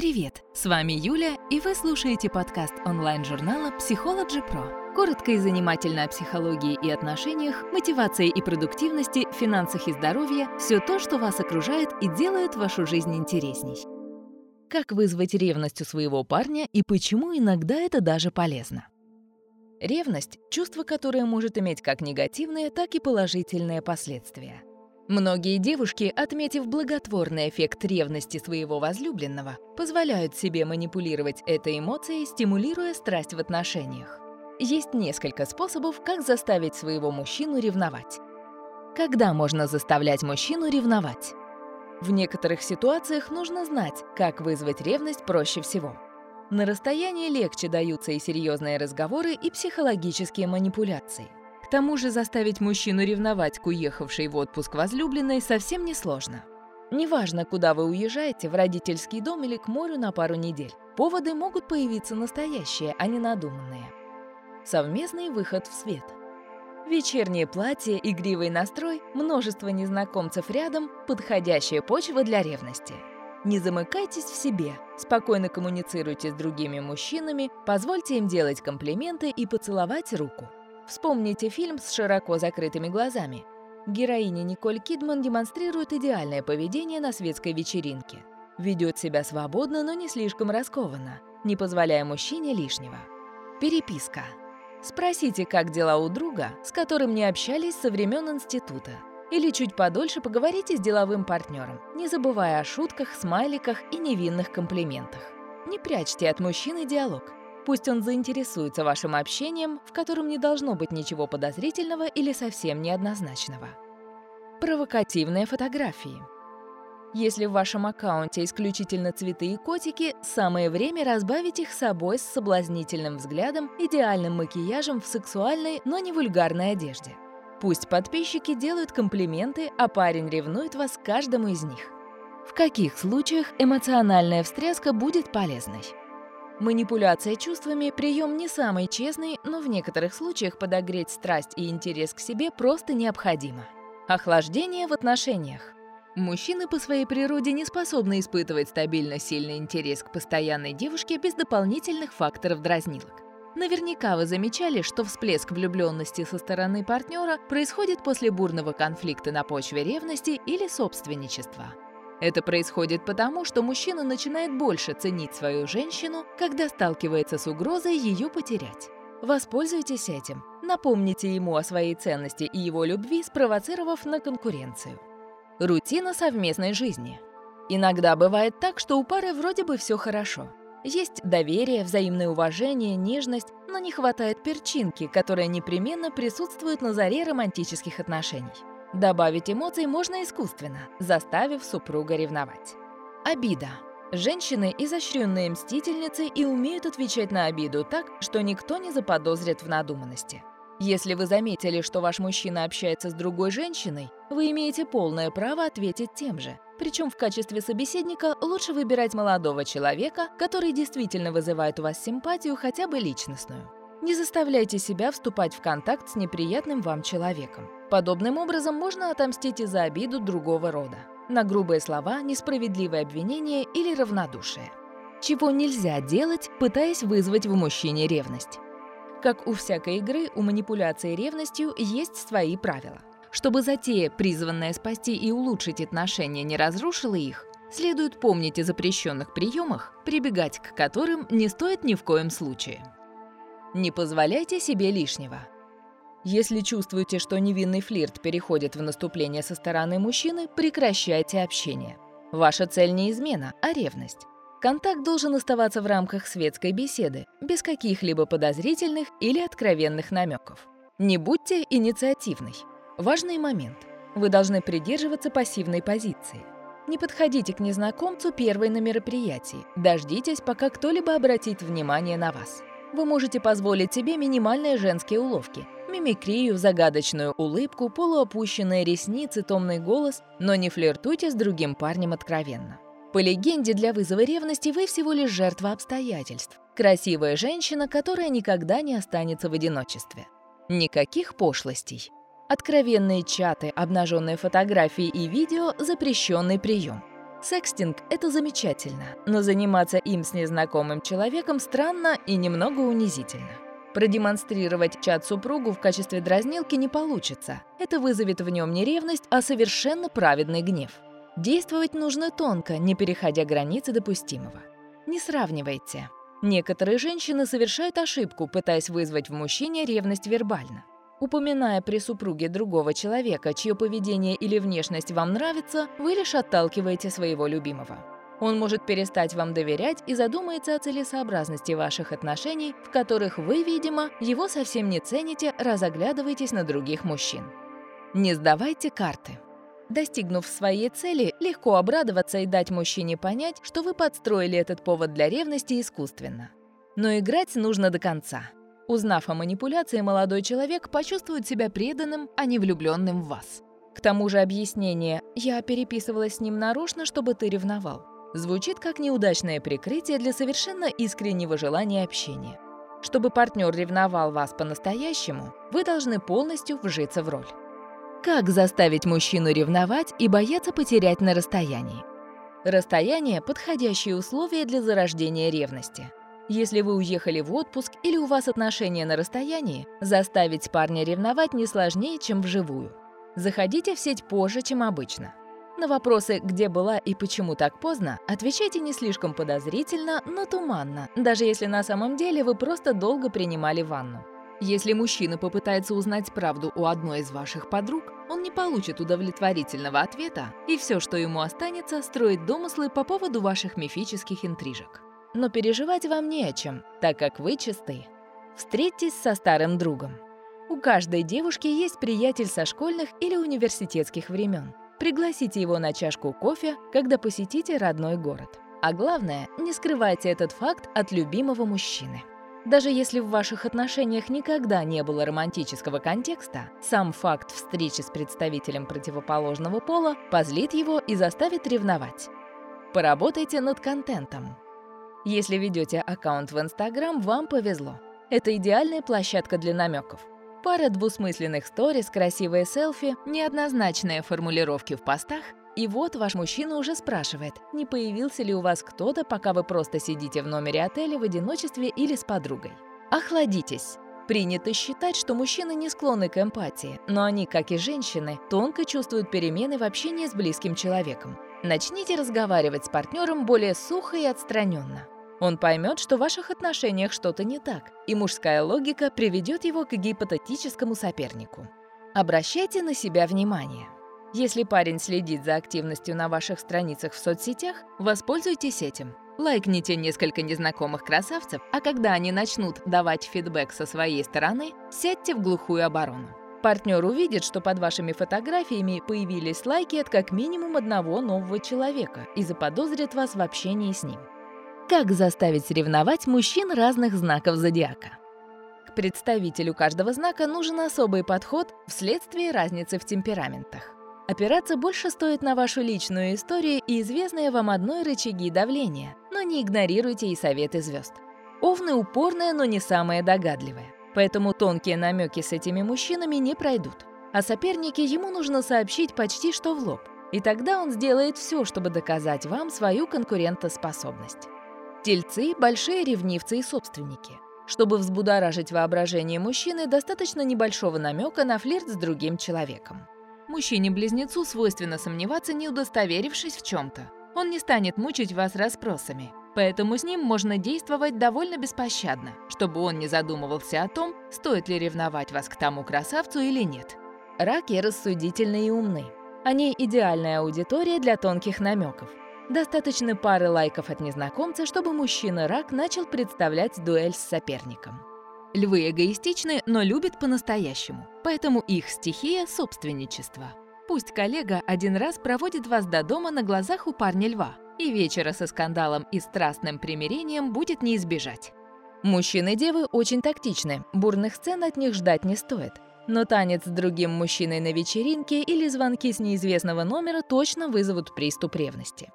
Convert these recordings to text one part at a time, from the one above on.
Привет! С вами Юля, и вы слушаете подкаст онлайн-журнала Psychology Pro. Коротко и занимательно о психологии и отношениях, мотивации и продуктивности, финансах и здоровье – все то, что вас окружает и делает вашу жизнь интересней. Как вызвать ревность у своего парня и почему иногда это даже полезно? Ревность – чувство, которое может иметь как негативные, так и положительные последствия – Многие девушки, отметив благотворный эффект ревности своего возлюбленного, позволяют себе манипулировать этой эмоцией, стимулируя страсть в отношениях. Есть несколько способов, как заставить своего мужчину ревновать. Когда можно заставлять мужчину ревновать? В некоторых ситуациях нужно знать, как вызвать ревность проще всего. На расстоянии легче даются и серьезные разговоры, и психологические манипуляции. Тому же заставить мужчину ревновать к уехавшей в отпуск возлюбленной совсем несложно. Неважно, куда вы уезжаете, в родительский дом или к морю на пару недель, поводы могут появиться настоящие, а не надуманные. Совместный выход в свет. Вечернее платье, игривый настрой, множество незнакомцев рядом – подходящая почва для ревности. Не замыкайтесь в себе, спокойно коммуницируйте с другими мужчинами, позвольте им делать комплименты и поцеловать руку. Вспомните фильм с широко закрытыми глазами. Героиня Николь Кидман демонстрирует идеальное поведение на светской вечеринке. Ведет себя свободно, но не слишком раскованно, не позволяя мужчине лишнего. Переписка. Спросите, как дела у друга, с которым не общались со времен института. Или чуть подольше поговорите с деловым партнером, не забывая о шутках, смайликах и невинных комплиментах. Не прячьте от мужчины диалог. Пусть он заинтересуется вашим общением, в котором не должно быть ничего подозрительного или совсем неоднозначного. Провокативные фотографии. Если в вашем аккаунте исключительно цветы и котики, самое время разбавить их собой с соблазнительным взглядом, идеальным макияжем в сексуальной, но не вульгарной одежде. Пусть подписчики делают комплименты, а парень ревнует вас каждому из них. В каких случаях эмоциональная встряска будет полезной? Манипуляция чувствами – прием не самый честный, но в некоторых случаях подогреть страсть и интерес к себе просто необходимо. Охлаждение в отношениях. Мужчины по своей природе не способны испытывать стабильно сильный интерес к постоянной девушке без дополнительных факторов дразнилок. Наверняка вы замечали, что всплеск влюбленности со стороны партнера происходит после бурного конфликта на почве ревности или собственничества. Это происходит потому, что мужчина начинает больше ценить свою женщину, когда сталкивается с угрозой ее потерять. Воспользуйтесь этим. Напомните ему о своей ценности и его любви, спровоцировав на конкуренцию. Рутина совместной жизни. Иногда бывает так, что у пары вроде бы все хорошо. Есть доверие, взаимное уважение, нежность, но не хватает перчинки, которая непременно присутствует на заре романтических отношений. Добавить эмоций можно искусственно, заставив супруга ревновать. Обида. Женщины – изощренные мстительницы и умеют отвечать на обиду так, что никто не заподозрит в надуманности. Если вы заметили, что ваш мужчина общается с другой женщиной, вы имеете полное право ответить тем же. Причем в качестве собеседника лучше выбирать молодого человека, который действительно вызывает у вас симпатию хотя бы личностную. Не заставляйте себя вступать в контакт с неприятным вам человеком. Подобным образом можно отомстить и за обиду другого рода. На грубые слова, несправедливое обвинение или равнодушие. Чего нельзя делать, пытаясь вызвать в мужчине ревность. Как у всякой игры, у манипуляции ревностью есть свои правила. Чтобы затея, призванная спасти и улучшить отношения, не разрушила их, следует помнить о запрещенных приемах, прибегать к которым не стоит ни в коем случае. Не позволяйте себе лишнего. Если чувствуете, что невинный флирт переходит в наступление со стороны мужчины, прекращайте общение. Ваша цель не измена, а ревность. Контакт должен оставаться в рамках светской беседы, без каких-либо подозрительных или откровенных намеков. Не будьте инициативной. Важный момент. Вы должны придерживаться пассивной позиции. Не подходите к незнакомцу первой на мероприятии. Дождитесь, пока кто-либо обратит внимание на вас вы можете позволить себе минимальные женские уловки. Мимикрию, загадочную улыбку, полуопущенные ресницы, томный голос, но не флиртуйте с другим парнем откровенно. По легенде, для вызова ревности вы всего лишь жертва обстоятельств. Красивая женщина, которая никогда не останется в одиночестве. Никаких пошлостей. Откровенные чаты, обнаженные фотографии и видео – запрещенный прием. Секстинг – это замечательно, но заниматься им с незнакомым человеком странно и немного унизительно. Продемонстрировать чат супругу в качестве дразнилки не получится. Это вызовет в нем не ревность, а совершенно праведный гнев. Действовать нужно тонко, не переходя границы допустимого. Не сравнивайте. Некоторые женщины совершают ошибку, пытаясь вызвать в мужчине ревность вербально. Упоминая при супруге другого человека, чье поведение или внешность вам нравится, вы лишь отталкиваете своего любимого. Он может перестать вам доверять и задумается о целесообразности ваших отношений, в которых вы, видимо, его совсем не цените, разоглядываетесь на других мужчин. Не сдавайте карты. Достигнув своей цели, легко обрадоваться и дать мужчине понять, что вы подстроили этот повод для ревности искусственно. Но играть нужно до конца. Узнав о манипуляции, молодой человек почувствует себя преданным, а не влюбленным в вас. К тому же объяснение «я переписывалась с ним нарочно, чтобы ты ревновал» звучит как неудачное прикрытие для совершенно искреннего желания общения. Чтобы партнер ревновал вас по-настоящему, вы должны полностью вжиться в роль. Как заставить мужчину ревновать и бояться потерять на расстоянии? Расстояние – подходящие условия для зарождения ревности. Если вы уехали в отпуск или у вас отношения на расстоянии, заставить парня ревновать не сложнее, чем вживую. Заходите в сеть позже, чем обычно. На вопросы, где была и почему так поздно, отвечайте не слишком подозрительно, но туманно, даже если на самом деле вы просто долго принимали ванну. Если мужчина попытается узнать правду у одной из ваших подруг, он не получит удовлетворительного ответа, и все, что ему останется, строить домыслы по поводу ваших мифических интрижек. Но переживать вам не о чем, так как вы чисты. Встретьтесь со старым другом. У каждой девушки есть приятель со школьных или университетских времен. Пригласите его на чашку кофе, когда посетите родной город. А главное, не скрывайте этот факт от любимого мужчины. Даже если в ваших отношениях никогда не было романтического контекста, сам факт встречи с представителем противоположного пола позлит его и заставит ревновать. Поработайте над контентом. Если ведете аккаунт в Instagram, вам повезло. Это идеальная площадка для намеков. Пара двусмысленных сторис, красивые селфи, неоднозначные формулировки в постах, и вот ваш мужчина уже спрашивает, не появился ли у вас кто-то, пока вы просто сидите в номере отеля в одиночестве или с подругой. Охладитесь. Принято считать, что мужчины не склонны к эмпатии, но они, как и женщины, тонко чувствуют перемены в общении с близким человеком. Начните разговаривать с партнером более сухо и отстраненно. Он поймет, что в ваших отношениях что-то не так, и мужская логика приведет его к гипотетическому сопернику. Обращайте на себя внимание. Если парень следит за активностью на ваших страницах в соцсетях, воспользуйтесь этим. Лайкните несколько незнакомых красавцев, а когда они начнут давать фидбэк со своей стороны, сядьте в глухую оборону. Партнер увидит, что под вашими фотографиями появились лайки от как минимум одного нового человека и заподозрит вас в общении с ним. Как заставить ревновать мужчин разных знаков зодиака? К представителю каждого знака нужен особый подход вследствие разницы в темпераментах. Опираться больше стоит на вашу личную историю и известные вам одной рычаги давления, но не игнорируйте и советы звезд. Овны упорные, но не самые догадливые, поэтому тонкие намеки с этими мужчинами не пройдут. А сопернике ему нужно сообщить почти что в лоб, и тогда он сделает все, чтобы доказать вам свою конкурентоспособность. Тельцы – большие ревнивцы и собственники. Чтобы взбудоражить воображение мужчины, достаточно небольшого намека на флирт с другим человеком. Мужчине-близнецу свойственно сомневаться, не удостоверившись в чем-то. Он не станет мучить вас расспросами, поэтому с ним можно действовать довольно беспощадно, чтобы он не задумывался о том, стоит ли ревновать вас к тому красавцу или нет. Раки рассудительны и умны. Они идеальная аудитория для тонких намеков. Достаточно пары лайков от незнакомца, чтобы мужчина-рак начал представлять дуэль с соперником. Львы эгоистичны, но любят по-настоящему, поэтому их стихия – собственничество. Пусть коллега один раз проводит вас до дома на глазах у парня-льва, и вечера со скандалом и страстным примирением будет не избежать. Мужчины-девы очень тактичны, бурных сцен от них ждать не стоит. Но танец с другим мужчиной на вечеринке или звонки с неизвестного номера точно вызовут приступ ревности.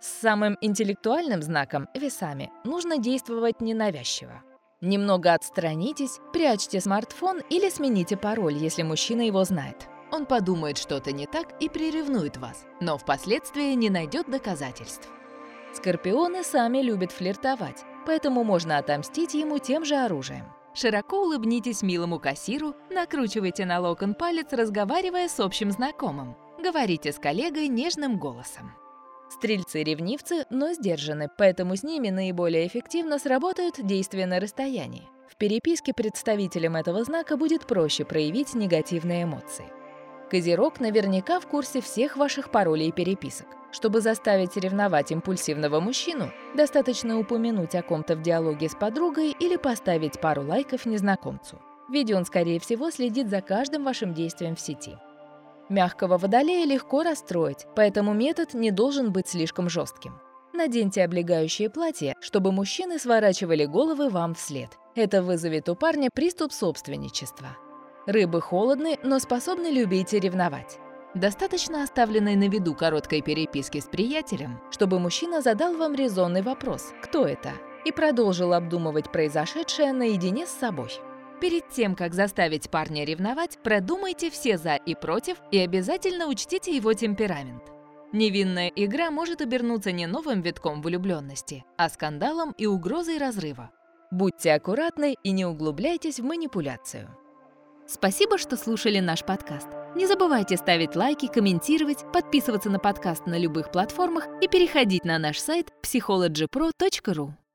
С самым интеллектуальным знаком, весами, нужно действовать ненавязчиво. Немного отстранитесь, прячьте смартфон или смените пароль, если мужчина его знает. Он подумает что-то не так и приревнует вас, но впоследствии не найдет доказательств. Скорпионы сами любят флиртовать, поэтому можно отомстить ему тем же оружием. Широко улыбнитесь милому кассиру, накручивайте на локон палец, разговаривая с общим знакомым. Говорите с коллегой нежным голосом. Стрельцы ревнивцы, но сдержаны, поэтому с ними наиболее эффективно сработают действия на расстоянии. В переписке представителям этого знака будет проще проявить негативные эмоции. Козерог наверняка в курсе всех ваших паролей и переписок. Чтобы заставить ревновать импульсивного мужчину, достаточно упомянуть о ком-то в диалоге с подругой или поставить пару лайков незнакомцу. Ведь он, скорее всего, следит за каждым вашим действием в сети. Мягкого водолея легко расстроить, поэтому метод не должен быть слишком жестким. Наденьте облегающее платье, чтобы мужчины сворачивали головы вам вслед. Это вызовет у парня приступ собственничества. Рыбы холодны, но способны любить и ревновать. Достаточно оставленной на виду короткой переписки с приятелем, чтобы мужчина задал вам резонный вопрос «Кто это?» и продолжил обдумывать произошедшее наедине с собой. Перед тем, как заставить парня ревновать, продумайте все «за» и «против» и обязательно учтите его темперамент. Невинная игра может обернуться не новым витком влюбленности, а скандалом и угрозой разрыва. Будьте аккуратны и не углубляйтесь в манипуляцию. Спасибо, что слушали наш подкаст. Не забывайте ставить лайки, комментировать, подписываться на подкаст на любых платформах и переходить на наш сайт psychologypro.ru.